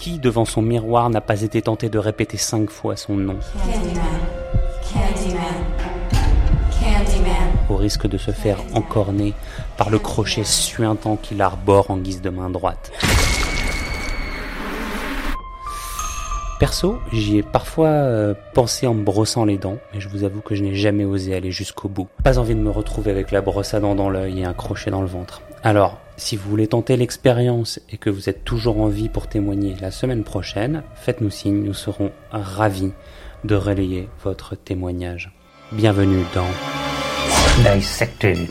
Qui, devant son miroir, n'a pas été tenté de répéter cinq fois son nom Candyman. Candyman. Candyman. au risque de se faire encorner par le crochet suintant qu'il arbore en guise de main droite. Perso, j'y ai parfois euh, pensé en me brossant les dents, mais je vous avoue que je n'ai jamais osé aller jusqu'au bout. Pas envie de me retrouver avec la brosse à dents dans l'œil et un crochet dans le ventre. Alors, si vous voulez tenter l'expérience et que vous êtes toujours en vie pour témoigner la semaine prochaine, faites-nous signe, nous serons ravis de relayer votre témoignage. Bienvenue dans Dissected.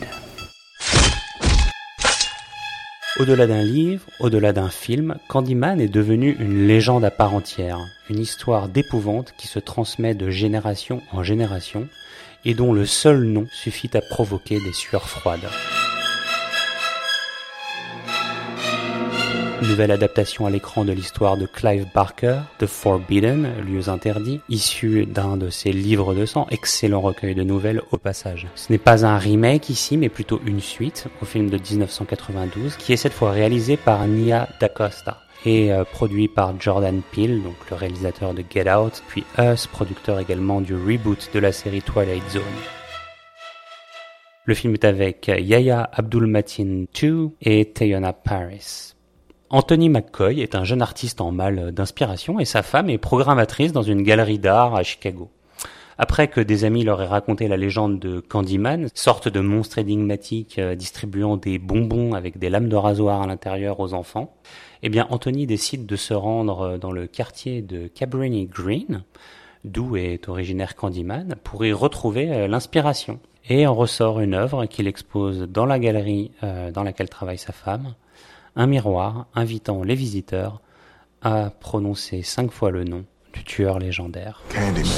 Au-delà d'un livre, au-delà d'un film, Candyman est devenu une légende à part entière, une histoire d'épouvante qui se transmet de génération en génération et dont le seul nom suffit à provoquer des sueurs froides. Nouvelle adaptation à l'écran de l'histoire de Clive Barker, The Forbidden, lieux interdits, issu d'un de ses livres de sang, excellent recueil de nouvelles au passage. Ce n'est pas un remake ici, mais plutôt une suite au film de 1992, qui est cette fois réalisé par Nia DaCosta et euh, produit par Jordan Peele, donc le réalisateur de Get Out, puis Us, producteur également du reboot de la série Twilight Zone. Le film est avec Yaya Abdul-Mateen II et Teyona Paris. Anthony McCoy est un jeune artiste en mal d'inspiration et sa femme est programmatrice dans une galerie d'art à Chicago. Après que des amis leur aient raconté la légende de Candyman, sorte de monstre énigmatique euh, distribuant des bonbons avec des lames de rasoir à l'intérieur aux enfants, eh bien Anthony décide de se rendre euh, dans le quartier de Cabrini Green, d'où est originaire Candyman, pour y retrouver euh, l'inspiration. Et en ressort une œuvre qu'il expose dans la galerie dans laquelle travaille sa femme, un miroir invitant les visiteurs à prononcer cinq fois le nom du tueur légendaire. Candyman.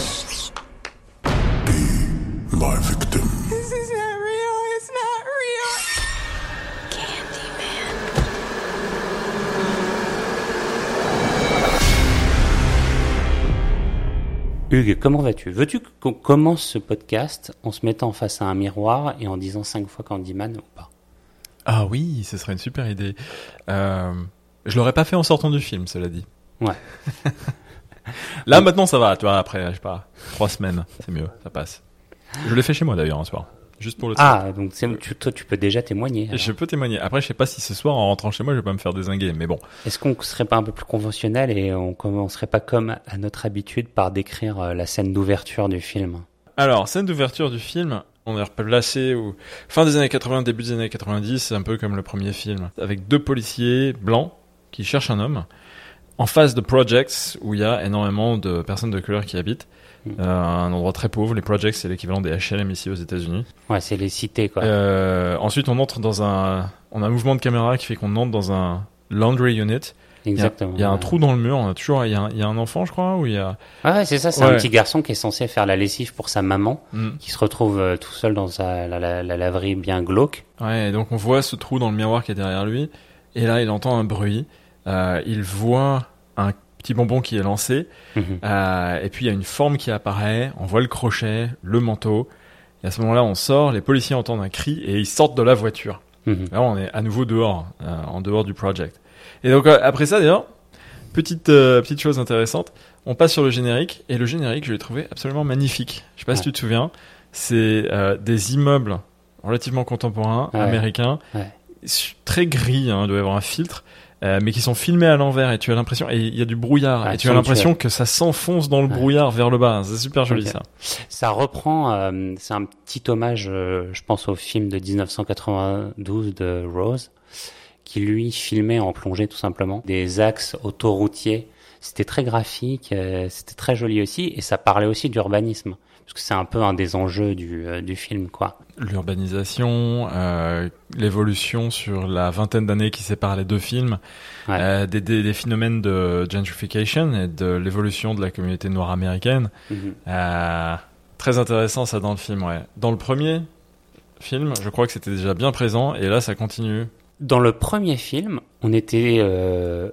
Be my victim. This isn't real. It's not real. Hugues, comment vas-tu? Veux-tu qu'on commence ce podcast en se mettant face à un miroir et en disant cinq fois Candyman ou pas? Ah oui, ce serait une super idée. Euh, je l'aurais pas fait en sortant du film, cela dit. Ouais. Là, maintenant, ça va, tu vois, après, je sais pas, trois semaines, c'est mieux, ça passe. Je l'ai fait chez moi d'ailleurs un soir. Juste pour le Ah, donc tu, toi, tu peux déjà témoigner. Alors. Je peux témoigner. Après, je sais pas si ce soir, en rentrant chez moi, je vais pas me faire désinguer, mais bon. Est-ce qu'on serait pas un peu plus conventionnel et on commencerait pas comme à notre habitude par décrire euh, la scène d'ouverture du film? Alors, scène d'ouverture du film, on est replacé au fin des années 80, début des années 90, c'est un peu comme le premier film, avec deux policiers blancs qui cherchent un homme, en face de projects où il y a énormément de personnes de couleur qui habitent. Mm. Euh, un endroit très pauvre, les projects c'est l'équivalent des HLM ici aux États-Unis. Ouais, c'est les cités quoi. Euh, ensuite, on entre dans un, on a un mouvement de caméra qui fait qu'on entre dans un laundry unit. Il y a- Exactement. Il y a un trou dans le mur. On a toujours, il y a un, il y a un enfant, je crois, ou il y a. Ouais, ouais, c'est ça, c'est Ouais. un petit garçon qui est censé faire la lessive pour sa maman, Mm. qui se retrouve euh, tout seul dans sa, la, la- la laverie bien glauque. Ouais, et donc on voit ce trou dans le miroir qui est derrière lui, et là il entend un bruit, euh, il voit un petit bonbon qui est lancé, Mhm. euh, et puis il y a une forme qui apparaît, on voit le crochet, le manteau, et à ce moment-là on sort, les policiers entendent un cri, et ils sortent de la voiture. Mhm. Là on est à nouveau dehors, en dehors du project. Et donc euh, après ça d'ailleurs, petite, euh, petite chose intéressante, on passe sur le générique, et le générique je l'ai trouvé absolument magnifique. Je sais pas si tu te souviens, c'est euh, des immeubles relativement contemporains, Ouais. américains, Ouais. très gris, hein, il doit y avoir un filtre, euh, mais qui sont filmés à l'envers et tu as l'impression, et il y a du brouillard, Ouais, et tu as l'impression que ça s'enfonce dans le Ouais. brouillard vers le bas. C'est super joli ça. Ça reprend, euh, c'est un petit hommage, euh, je pense au film de 1992 de Rose, qui lui filmait en plongée tout simplement des axes autoroutiers. C'était très graphique, euh, c'était très joli aussi, et ça parlait aussi d'urbanisme, parce que c'est un peu un des enjeux du, euh, du film, quoi. L'urbanisation, euh, l'évolution sur la vingtaine d'années qui séparent les deux films, Ouais. des, des, des phénomènes de gentrification et de l'évolution de la communauté noire américaine. Mhm. Très intéressant ça dans le film, ouais. Dans le premier film, je crois que c'était déjà bien présent, et là ça continue. Dans le premier film, on était euh,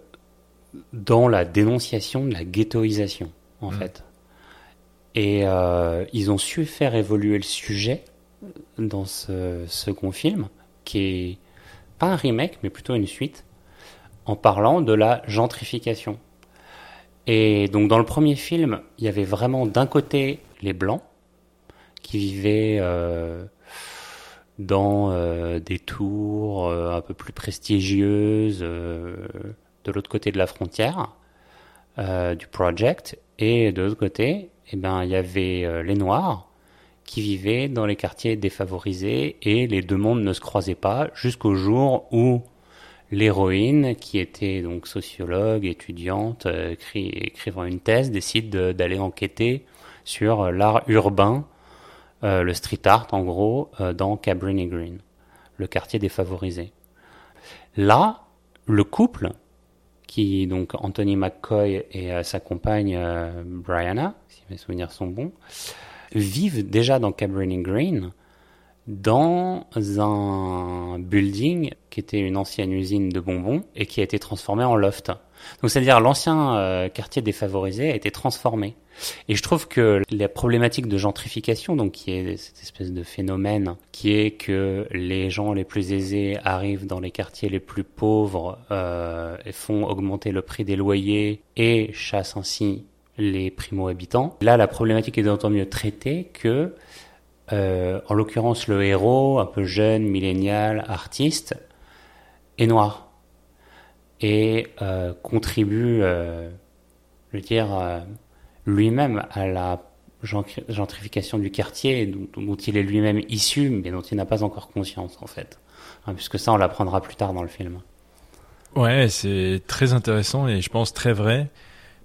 dans la dénonciation de la ghettoisation, en Mm. fait. Et euh, ils ont su faire évoluer le sujet dans ce second film, qui est pas un remake, mais plutôt une suite, en parlant de la gentrification. Et donc dans le premier film, il y avait vraiment d'un côté les blancs qui vivaient euh, dans euh, des tours euh, un peu plus prestigieuses euh, de l'autre côté de la frontière du project. Et de l'autre côté, eh ben, il y avait les noirs qui vivaient dans les quartiers défavorisés et les deux mondes ne se croisaient pas jusqu'au jour où l'héroïne, qui était donc sociologue, étudiante, écrivant une thèse, décide de- d'aller enquêter sur l'art urbain, euh, le street art en gros, euh, dans Cabrini Green, le quartier défavorisé. Là, le couple, qui donc Anthony McCoy et euh, sa compagne euh, Brianna, si mes souvenirs sont bons, vivent déjà dans Cabrini Green dans un building qui était une ancienne usine de bonbons et qui a été transformé en loft. Donc c'est-à-dire l'ancien euh, quartier défavorisé a été transformé. Et je trouve que la problématique de gentrification, donc qui est cette espèce de phénomène, qui est que les gens les plus aisés arrivent dans les quartiers les plus pauvres euh, et font augmenter le prix des loyers et chassent ainsi les primo-habitants. Là, la problématique est d'autant mieux traitée que, euh, en l'occurrence, le héros, un peu jeune, millénial, artiste, est noir et euh, contribue, euh, je veux dire, lui-même à la gentri- gentrification du quartier dont, dont il est lui-même issu, mais dont il n'a pas encore conscience en fait. Hein, puisque ça, on l'apprendra plus tard dans le film. Ouais, c'est très intéressant et je pense très vrai.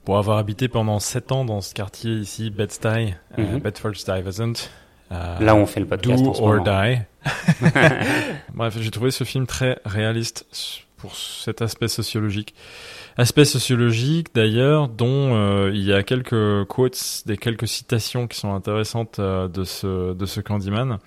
Pour avoir habité pendant sept ans dans ce quartier ici, Bed-Stuy, Mhm. Bedford-Stuyvesant. Euh, Là on fait le podcast Do en ce or moment. Die. Bref, j'ai trouvé ce film très réaliste pour cet aspect sociologique. Aspect sociologique d'ailleurs dont euh, il y a quelques quotes, des quelques citations qui sont intéressantes euh, de ce de ce Candyman.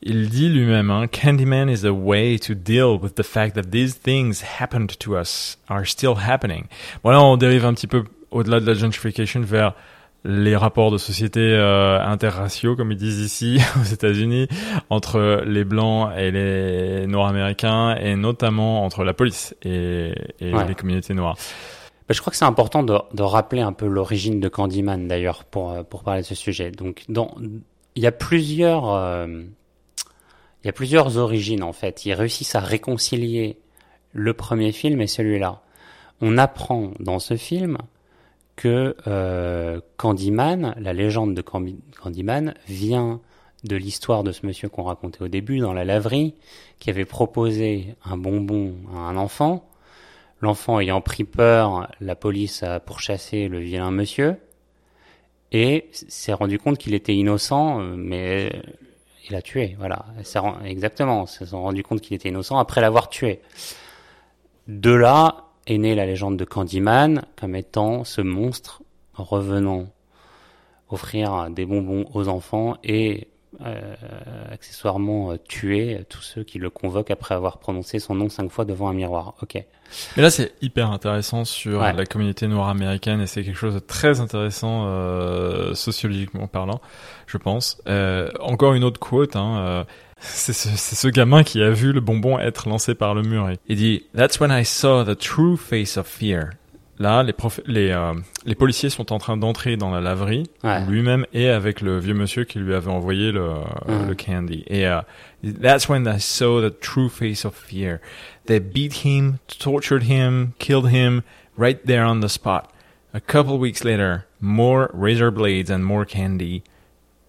Il dit lui-même, hein, Candyman is a way to deal with the fact that these things happened to us, are still happening. Voilà, on dérive un petit peu au-delà de la gentrification vers les rapports de société euh, interraciaux, comme ils disent ici aux États-Unis, entre les blancs et les noirs américains, et notamment entre la police et, et Ouais. les communautés noires. Bah, je crois que c'est important de, de rappeler un peu l'origine de Candyman d'ailleurs pour euh, pour parler de ce sujet. Donc dans il y a plusieurs euh, il y a plusieurs origines en fait. Ils réussissent à réconcilier le premier film et celui-là. On apprend dans ce film que euh, Candyman, la légende de Candyman, vient de l'histoire de ce monsieur qu'on racontait au début dans la laverie, qui avait proposé un bonbon à un enfant. L'enfant ayant pris peur, la police a pourchassé le vilain monsieur et s'est rendu compte qu'il était innocent, euh, mais il a tué. Voilà, exactement. Ils se sont rendu compte qu'il était innocent après l'avoir tué. De là est née la légende de Candyman comme étant ce monstre revenant offrir des bonbons aux enfants et euh, accessoirement euh, tuer tous ceux qui le convoquent après avoir prononcé son nom cinq fois devant un miroir. Ok. Mais là, c'est hyper intéressant sur Ouais. la communauté noire américaine et c'est quelque chose de très intéressant euh, sociologiquement parlant, je pense. Encore une autre quote, hein, c'est ce, c'est ce gamin qui a vu le bonbon être lancé par le mur. Il dit That's when I saw the true face of fear. Là, les, prof- les, euh, les policiers sont en train d'entrer dans la laverie, Ouais. lui-même et avec le vieux monsieur qui lui avait envoyé le, Mhm. le candy. Et euh, that's when I saw the true face of fear. They beat him, tortured him, killed him right there on the spot. A couple weeks later, more razor blades and more candy.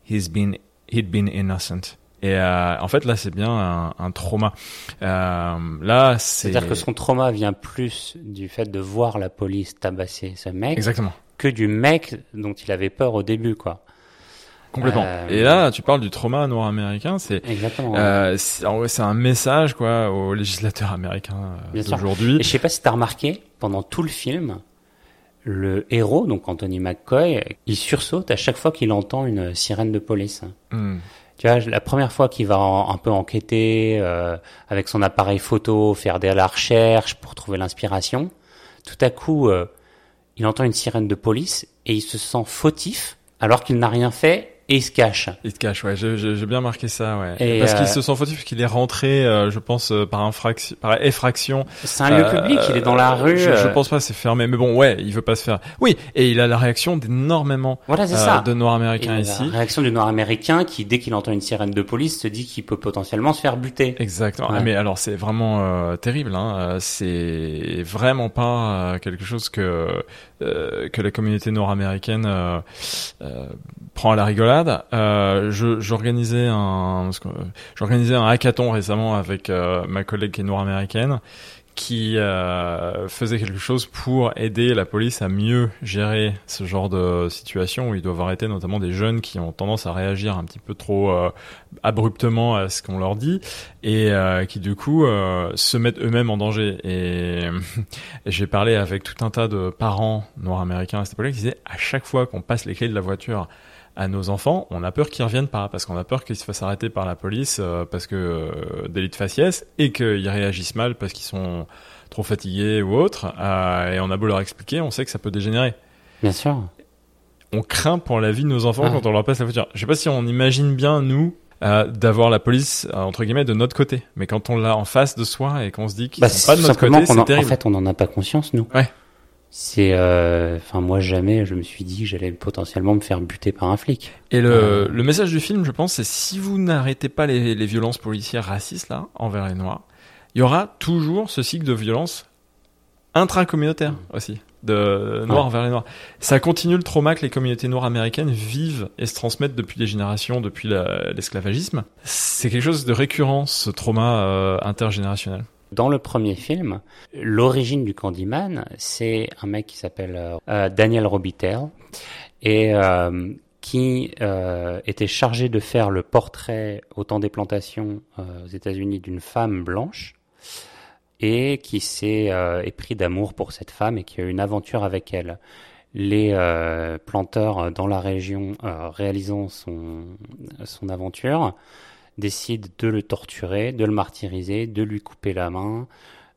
He's been, he'd been innocent. Et euh, en fait, là, c'est bien un, un trauma. Euh, là, c'est C'est-à-dire que son trauma vient plus du fait de voir la police tabasser ce mec exactement. que du mec dont il avait peur au début, quoi. Complètement. Euh, Et là, tu parles du trauma noir-américain, c'est Exactement. euh, c'est un message quoi aux législateurs américains d'aujourd'hui. Et je sais pas si t'as remarqué, pendant tout le film, le héros, donc Anthony McCoy, il sursaute à chaque fois qu'il entend une sirène de police. Hmm. Tu vois, la première fois qu'il va un peu enquêter euh, avec son appareil photo, faire de la recherche pour trouver l'inspiration, tout à coup, euh, il entend une sirène de police et il se sent fautif alors qu'il n'a rien fait et il se cache. Il te cache, ouais. J'ai bien marqué ça, ouais. Et, parce euh, qu'il se sent fautif, parce qu'il est rentré, euh, je pense, euh, par infraction, par effraction. C'est un lieu Euh, public, il est dans la rue. Je, je pense pas, c'est fermé. Mais bon, ouais, il veut pas se faire. Oui, et il a la réaction d'énormément Voilà, de Noirs Et américains la ici. réaction du noir américain qui, dès qu'il entend une sirène de police, se dit qu'il peut potentiellement se faire buter. Exactement. Ouais. Ah, Mais alors c'est vraiment terrible. Hein. C'est vraiment pas quelque chose que que la communauté nord-américaine prend à la rigolade. Que, euh, j'organisais un hackathon récemment avec euh, ma collègue qui est nord-américaine qui euh, faisait quelque chose pour aider la police à mieux gérer ce genre de situation où ils doivent arrêter notamment des jeunes qui ont tendance à réagir un petit peu trop euh, abruptement à ce qu'on leur dit et qui du coup se mettent eux-mêmes en danger. Et j'ai parlé avec tout un tas de parents noirs américains à cette époque qui disaient à chaque fois qu'on passe les clés de la voiture à nos enfants, on a peur qu'ils reviennent pas parce qu'on a peur qu'ils se fassent arrêter par la police euh, parce que euh, délit de faciès et qu'ils réagissent mal parce qu'ils sont trop fatigués ou autre. Euh, et on a beau leur expliquer, on sait que ça peut dégénérer Bien sûr. on craint pour la vie de nos enfants Ah. quand on leur passe la voiture. Je sais pas si on imagine bien nous euh, d'avoir la police entre guillemets de notre côté, mais quand on l'a en face de soi et qu'on se dit qu'ils Bah, sont pas de notre côté, c'est en, en terrible. fait, on n'en a pas conscience, nous. Ouais. C'est, euh, enfin, moi, jamais je me suis dit que j'allais potentiellement me faire buter par un flic. Et le, Euh. le message du film, je pense, c'est si vous n'arrêtez pas les, les violences policières racistes là envers les noirs, il y aura toujours ce cycle de violence intracommunautaire aussi de noirs Ouais. envers les noirs. Ça continue le trauma que les communautés noires américaines vivent et se transmettent depuis des générations, depuis la- l'esclavagisme. C'est quelque chose de récurrent, ce trauma euh, intergénérationnel. Dans le premier film, l'origine du Candyman, c'est un mec qui s'appelle euh, euh, Daniel Robitel et euh, qui euh, était chargé de faire le portrait au temps des plantations euh, aux États-Unis d'une femme blanche et qui s'est euh, épris d'amour pour cette femme et qui a eu une aventure avec elle. Les euh, planteurs dans la région euh, réalisant son, son aventure décident de le torturer, de le martyriser, de lui couper la main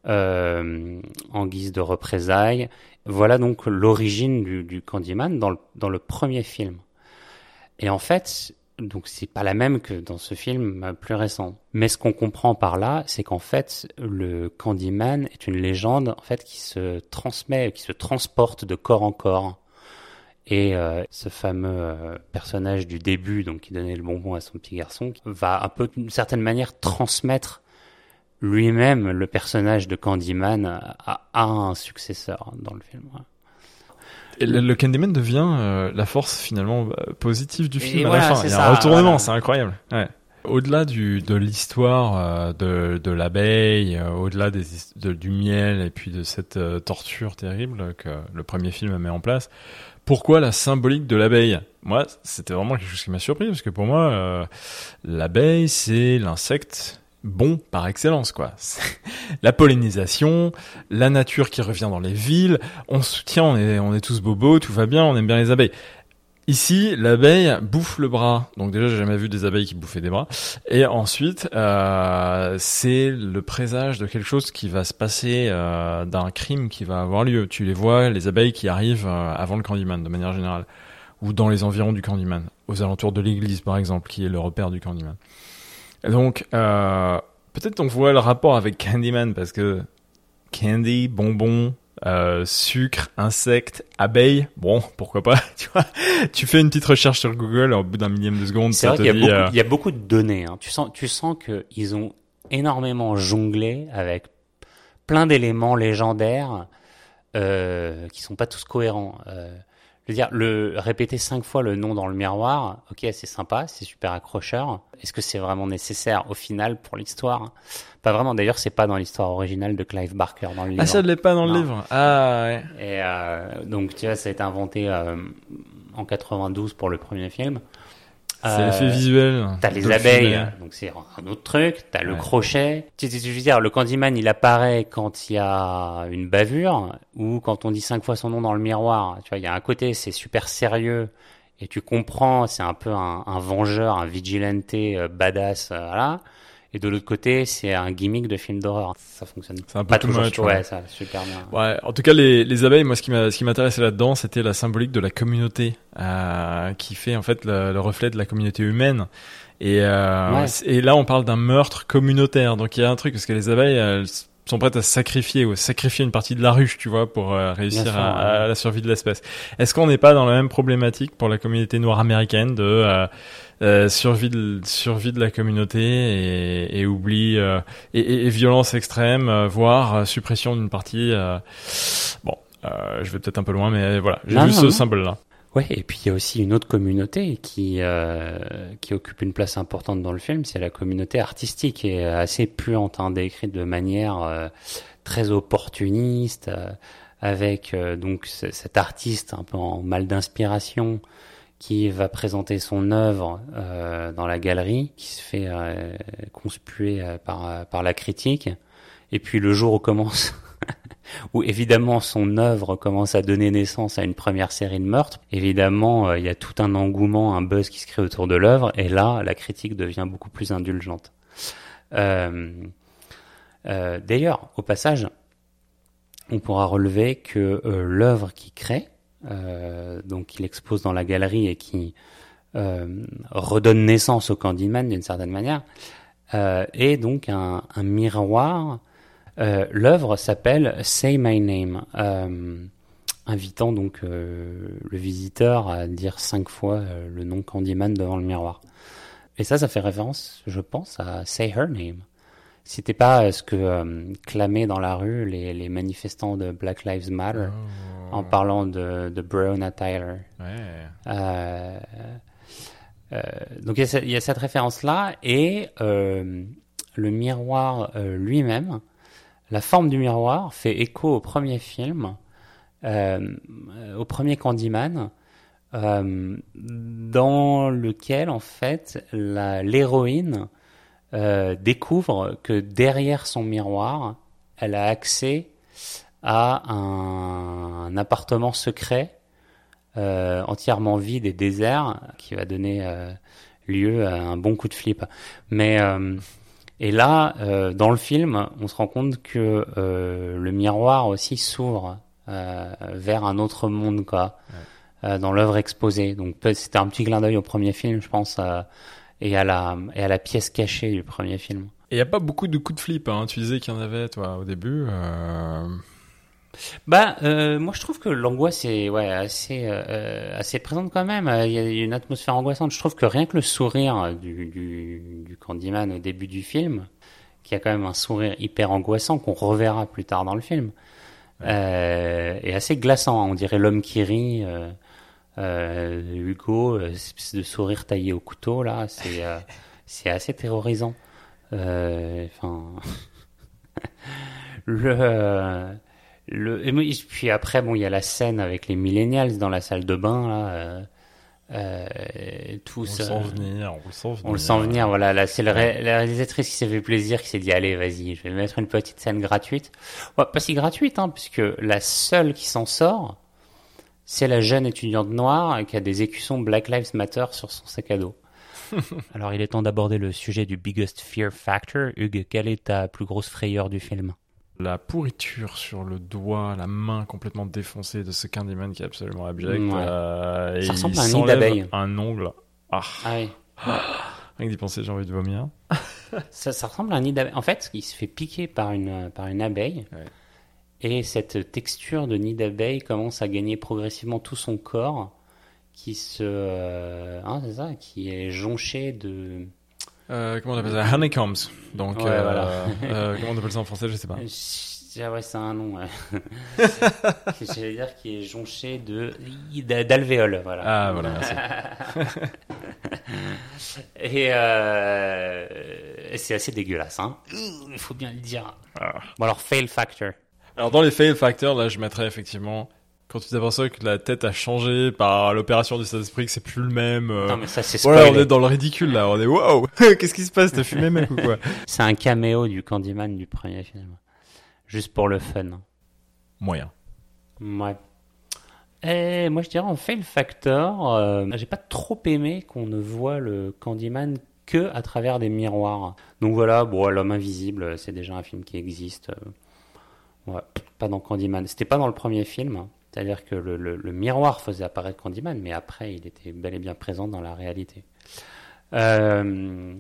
euh, en guise de représailles. Voilà donc l'origine du, du Candyman dans le, premier film. Et en fait, donc c'est pas la même que dans ce film plus récent. Mais ce qu'on comprend par là, c'est qu'en fait, le Candyman est une légende en fait qui se transmet, qui se transporte de corps en corps. Et euh, ce fameux euh, personnage du début, donc qui donnait le bonbon à son petit garçon, va un peu d'une certaine manière transmettre lui-même le personnage de Candyman à, à un successeur dans le film. Et le, le Candyman devient euh, la force finalement euh, positive du Et film à voilà, la fin. c'est Il y a ça, un retournement, voilà. c'est incroyable. Ouais. Au-delà du, de l'histoire euh, de, de l'abeille, euh, au-delà des, his- de- du miel et puis de cette euh, torture terrible que le premier film met en place, pourquoi la symbolique de l'abeille? Moi, c'était vraiment quelque chose qui m'a surpris parce que pour moi, euh, l'abeille c'est l'insecte bon par excellence quoi. La pollinisation, la nature qui revient dans les villes, on soutient, on est, on est tous bobos, tout va bien, on aime bien les abeilles. Ici, l'abeille bouffe le bras. Donc déjà, j'ai jamais vu des abeilles qui bouffaient des bras. Et ensuite, euh, c'est le présage de quelque chose qui va se passer, euh, d'un crime qui va avoir lieu. Tu les vois, les abeilles qui arrivent euh, avant le Candyman, de manière générale, ou dans les environs du Candyman, aux alentours de l'église, par exemple, qui est le repère du Candyman. Et donc, euh, peut-être on voit le rapport avec Candyman parce que candy, bonbon, euh, sucre, insectes, abeilles, bon, pourquoi pas, tu vois. Tu fais une petite recherche sur Google, au bout d'un millième de seconde, C'est vrai qu'il y, euh, il y a beaucoup de données. hein. Tu sens, tu sens qu'ils ont énormément jonglé avec plein d'éléments légendaires euh, qui sont pas tous cohérents. Euh, je veux dire, le répéter cinq fois le nom dans le miroir, ok, c'est sympa, c'est super accrocheur. Est-ce que c'est vraiment nécessaire au final pour l'histoire? Pas vraiment. D'ailleurs, c'est pas dans l'histoire originale de Clive Barker dans le livre. Ah, ça ne l'est pas dans le livre. Ah, ouais. Et euh, donc, tu vois, ça a été inventé euh, en 92 pour le premier film. C'est Euh, l'effet visuel. T'as les abeilles, donc c'est un autre truc. T'as le Ouais. crochet. Tu, tu, tu veux dire, le Candyman, il apparaît quand il y a une bavure ou quand on dit cinq fois son nom dans le miroir. Tu vois, il y a un côté, c'est super sérieux et tu comprends, c'est un peu un, un vengeur, un vigilante euh, badass, euh, voilà. Et de l'autre côté, c'est un gimmick de film d'horreur. Ça fonctionne C'est un peu pas too toujours. much, ouais, ouais. ça super bien. Ouais, en tout cas, les, les abeilles, moi, ce qui m'a, ce qui m'intéressait là-dedans, c'était la symbolique de la communauté, euh, qui fait en fait le, le reflet de la communauté humaine. Et, euh, Ouais. et là, on parle d'un meurtre communautaire. Donc, il y a un truc parce que les abeilles, elles sont prêtes à se sacrifier ou à sacrifier une partie de la ruche, tu vois, pour euh, réussir sûr, à, ouais. à la survie de l'espèce. Est-ce qu'on n'est pas dans la même problématique pour la communauté noire américaine de euh, euh, survie de survie de la communauté et, et oubli euh, et, et- et violence extrême, voire suppression d'une partie. euh, bon, euh, je vais peut-être un peu loin, mais voilà, j'ai vu non, ce symbole-là. Ouais, et puis il y a aussi une autre communauté qui euh, qui occupe une place importante dans le film, c'est la communauté artistique et assez puante, hein, décrite de manière euh, très opportuniste, euh, avec euh, donc cet artiste un peu en mal d'inspiration qui va présenter son œuvre euh, dans la galerie, qui se fait euh, conspuer euh, par euh, par la critique, et puis le jour où commence où évidemment son œuvre commence à donner naissance à une première série de meurtres. Évidemment, euh, il y a tout un engouement, un buzz qui se crée autour de l'œuvre, et là, la critique devient beaucoup plus indulgente. Euh, euh, D'ailleurs, au passage, on pourra relever que l'œuvre qu'il crée, donc qu'il expose dans la galerie et qui redonne naissance au Candyman d'une certaine manière, est donc un miroir euh, L'œuvre s'appelle Say My Name, euh, invitant donc euh, le visiteur à dire cinq fois le nom Candyman devant le miroir. Et ça, ça fait référence, je pense, à Say Her Name. C'était pas ce que clamaient dans la rue les, les manifestants de Black Lives Matter en parlant de, de Breonna Tyler. Ouais. Donc il y a, y cette référence-là et le miroir lui-même, la forme du miroir fait écho au premier film, euh, au premier Candyman, euh, dans lequel en fait l'héroïne euh, découvre que derrière son miroir, elle a accès à un, un appartement secret entièrement vide et désert qui va donner lieu à un bon coup de flip. Mais et là, euh, dans le film, on se rend compte que euh, le miroir aussi s'ouvre euh, vers un autre monde, quoi, euh, dans l'œuvre exposée. Donc c'était un petit clin d'œil au premier film, je pense, euh, et à la et à la pièce cachée du premier film. Et il y a pas beaucoup de coups de flip. Hein. Tu disais qu'il y en avait, toi, au début. Euh... Bah, euh, moi je trouve que l'angoisse est ouais assez euh, assez présente quand même. Euh, Il y a une atmosphère angoissante. Je trouve que rien que le sourire du du, du Candyman au début du film, qui a quand même un sourire hyper angoissant qu'on reverra plus tard dans le film, euh, est assez glaçant. On dirait l'homme qui rit. Euh, euh, Hugo, euh, de sourire taillé au couteau là, c'est euh, c'est assez terrorisant. Euh, Enfin, le euh, le, et puis après, bon, il y a la scène avec les millennials dans la salle de bain, là. Euh, euh, On le sent venir, on le sent venir. on le sent venir, voilà. Là, c'est la réalisatrice qui s'est fait plaisir, qui s'est dit, allez, vas-y, je vais mettre une petite scène gratuite. Ouais, pas si gratuite, hein, puisque la seule qui s'en sort, c'est la jeune étudiante noire qui a des écussons Black Lives Matter sur son sac à dos. Alors, il est temps d'aborder le sujet du biggest fear factor. Hugues, quelle est ta plus grosse frayeur du film? La pourriture sur le doigt, la main complètement défoncée de ce Candyman qui est absolument abject. Ouais. euh, et Ça ressemble il à un nid d'abeille. Un ongle. Ah, Ah rien que d'y penser, j'ai envie de vomir. Ça, ça ressemble à un nid d'abeille. En fait, il se fait piquer par une, par une abeille. Ouais. Et cette texture de nid d'abeille commence à gagner progressivement tout son corps, qui se, euh, hein, c'est ça, qui est jonché de. Euh, comment on appelle ça? Honeycombs. Donc, Ouais, euh, voilà. euh, comment on appelle ça en français? Je sais pas. Ah ouais, c'est un nom. J'allais dire qui est jonché de d'alvéoles, voilà. Ah, voilà, merci. Et, euh, et c'est assez dégueulasse, hein. Il faut bien le dire. Ah. Bon alors, fail factor. Alors, dans les fail factors, là, je mettrais effectivement. Quand tu t'aperçois que la tête a changé par l'opération du Saint-Esprit, que c'est plus le même. euh, Non mais ça c'est Voilà, on spoilé. est dans le ridicule là. On est wow. Qu'est-ce qui se passe T'as fumé mec ou quoi? C'est un caméo du Candyman du premier film. Juste pour le fun. Moyen. Ouais. Et moi je dirais en fail factor, euh, j'ai pas trop aimé qu'on ne voit le Candyman que à travers des miroirs. Donc voilà, bon, l'homme invisible, c'est déjà un film qui existe. Euh, ouais, pas dans Candyman. C'était pas dans le premier film. C'est-à-dire que le, miroir faisait apparaître Candyman, mais après, il était bel et bien présent dans la réalité. Euh,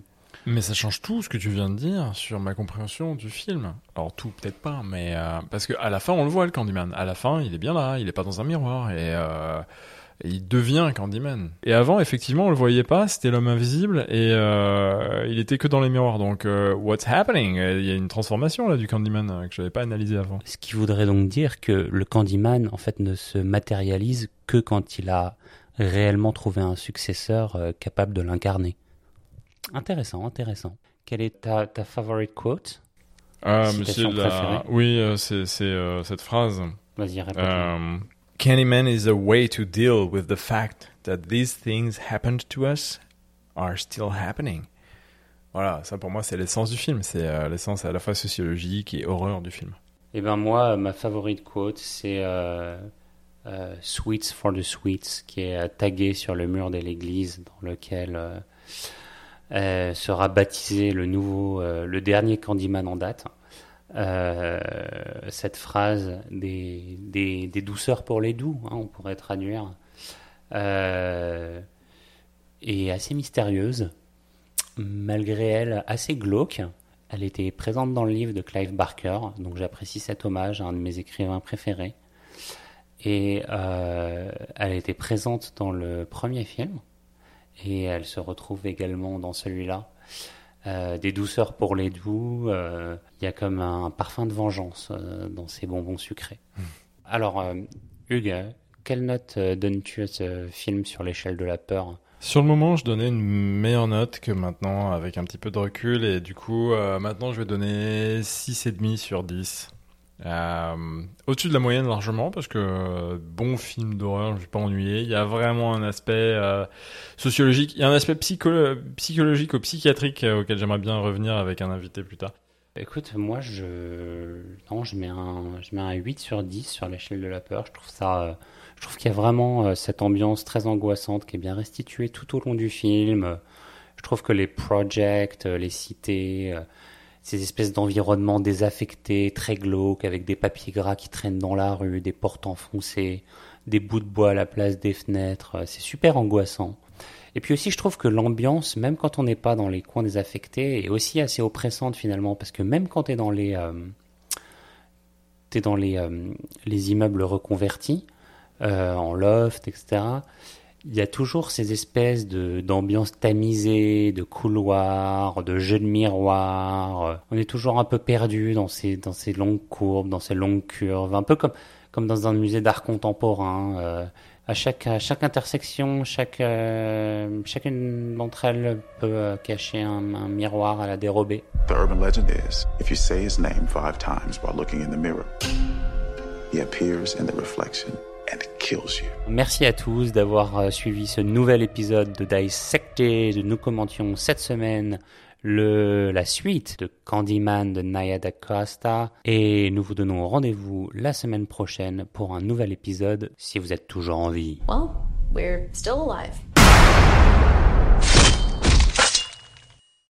Mais ça change tout ce que tu viens de dire sur ma compréhension du film. Alors tout peut-être pas, mais euh, parce que à la fin on le voit le Candyman. À la fin il est bien là, il est pas dans un miroir et, euh, et il devient Candyman. Et avant effectivement on le voyait pas, c'était l'homme invisible et euh, il était que dans les miroirs. Donc euh, what's happening? Il y a une transformation là du Candyman euh, que j'avais pas analysé avant. Ce qui voudrait donc dire que le Candyman, en fait, ne se matérialise que quand il a réellement trouvé un successeur euh, capable de l'incarner. Intéressant, intéressant. Quelle est ta, ta favorite quote? Ah, c'est la- Oui, euh, c'est euh, cette phrase. Vas-y, répète. Candyman is a way to deal with the fact that these things happened to us are still happening. Voilà, ça pour moi c'est l'essence du film, c'est euh, l'essence à la fois sociologique et horreur du film. Eh ben moi, ma favorite quote, c'est euh, euh, Sweets for the Sweets, qui est tagué sur le mur de l'église dans lequel sera baptisé le nouveau, le dernier Candyman en date. Euh, cette phrase des, des, douceurs pour les doux, hein, on pourrait traduire, euh, est assez mystérieuse, malgré elle assez glauque. Elle était présente dans le livre de Clive Barker, donc j'apprécie cet hommage à un de mes écrivains préférés. Et euh, elle était présente dans le premier film, et elle se retrouve également dans celui-là. Euh, des douceurs pour les doux, euh, il y a comme un parfum de vengeance euh, dans ces bonbons sucrés. Alors, euh, Hugues, quelle note donnes-tu à ce film sur l'échelle de la peur? Sur le moment, je donnais une meilleure note que maintenant avec un petit peu de recul et du coup, maintenant je vais donner 6,5 sur 10. Euh, Au-dessus de la moyenne largement parce que euh, bon film d'horreur, je vais pas ennuyer. Il y a vraiment un aspect euh, sociologique, il y a un aspect psycholo- psychologique ou psychiatrique auquel j'aimerais bien revenir avec un invité plus tard. Écoute, moi, je, non, je mets un, je mets un 8 sur 10 sur l'échelle de la peur. Je trouve ça, je trouve qu'il y a vraiment cette ambiance très angoissante qui est bien restituée tout au long du film. Je trouve que les projects, les cités, ces espèces d'environnements désaffectés, très glauques, avec des papiers gras qui traînent dans la rue, des portes enfoncées, des bouts de bois à la place des fenêtres, euh, c'est super angoissant. Et puis aussi, je trouve que l'ambiance, même quand on n'est pas dans les coins désaffectés, est aussi assez oppressante finalement, parce que même quand tu es dans les, euh, t'es dans les, euh, les immeubles reconvertis, euh, en loft, etc., il y a toujours ces espèces de d'ambiance tamisée, de couloirs, de jeux de miroirs. On est toujours un peu perdu dans ces dans ces longues courbes, dans ces longues curves, un peu comme comme dans un musée d'art contemporain. euh, à chaque à chaque intersection, chaque euh, chacune d'entre elles peut euh, cacher un, miroir à la dérobée. The urban legend is if you say his name five times while looking in the mirror, he appears in the reflection. Merci à tous d'avoir euh, suivi ce nouvel épisode de Dissected. Nous commentions cette semaine le, la suite de Candyman de Naya da Costa et nous vous donnons rendez-vous la semaine prochaine pour un nouvel épisode si vous êtes toujours en vie. Well, we're still alive.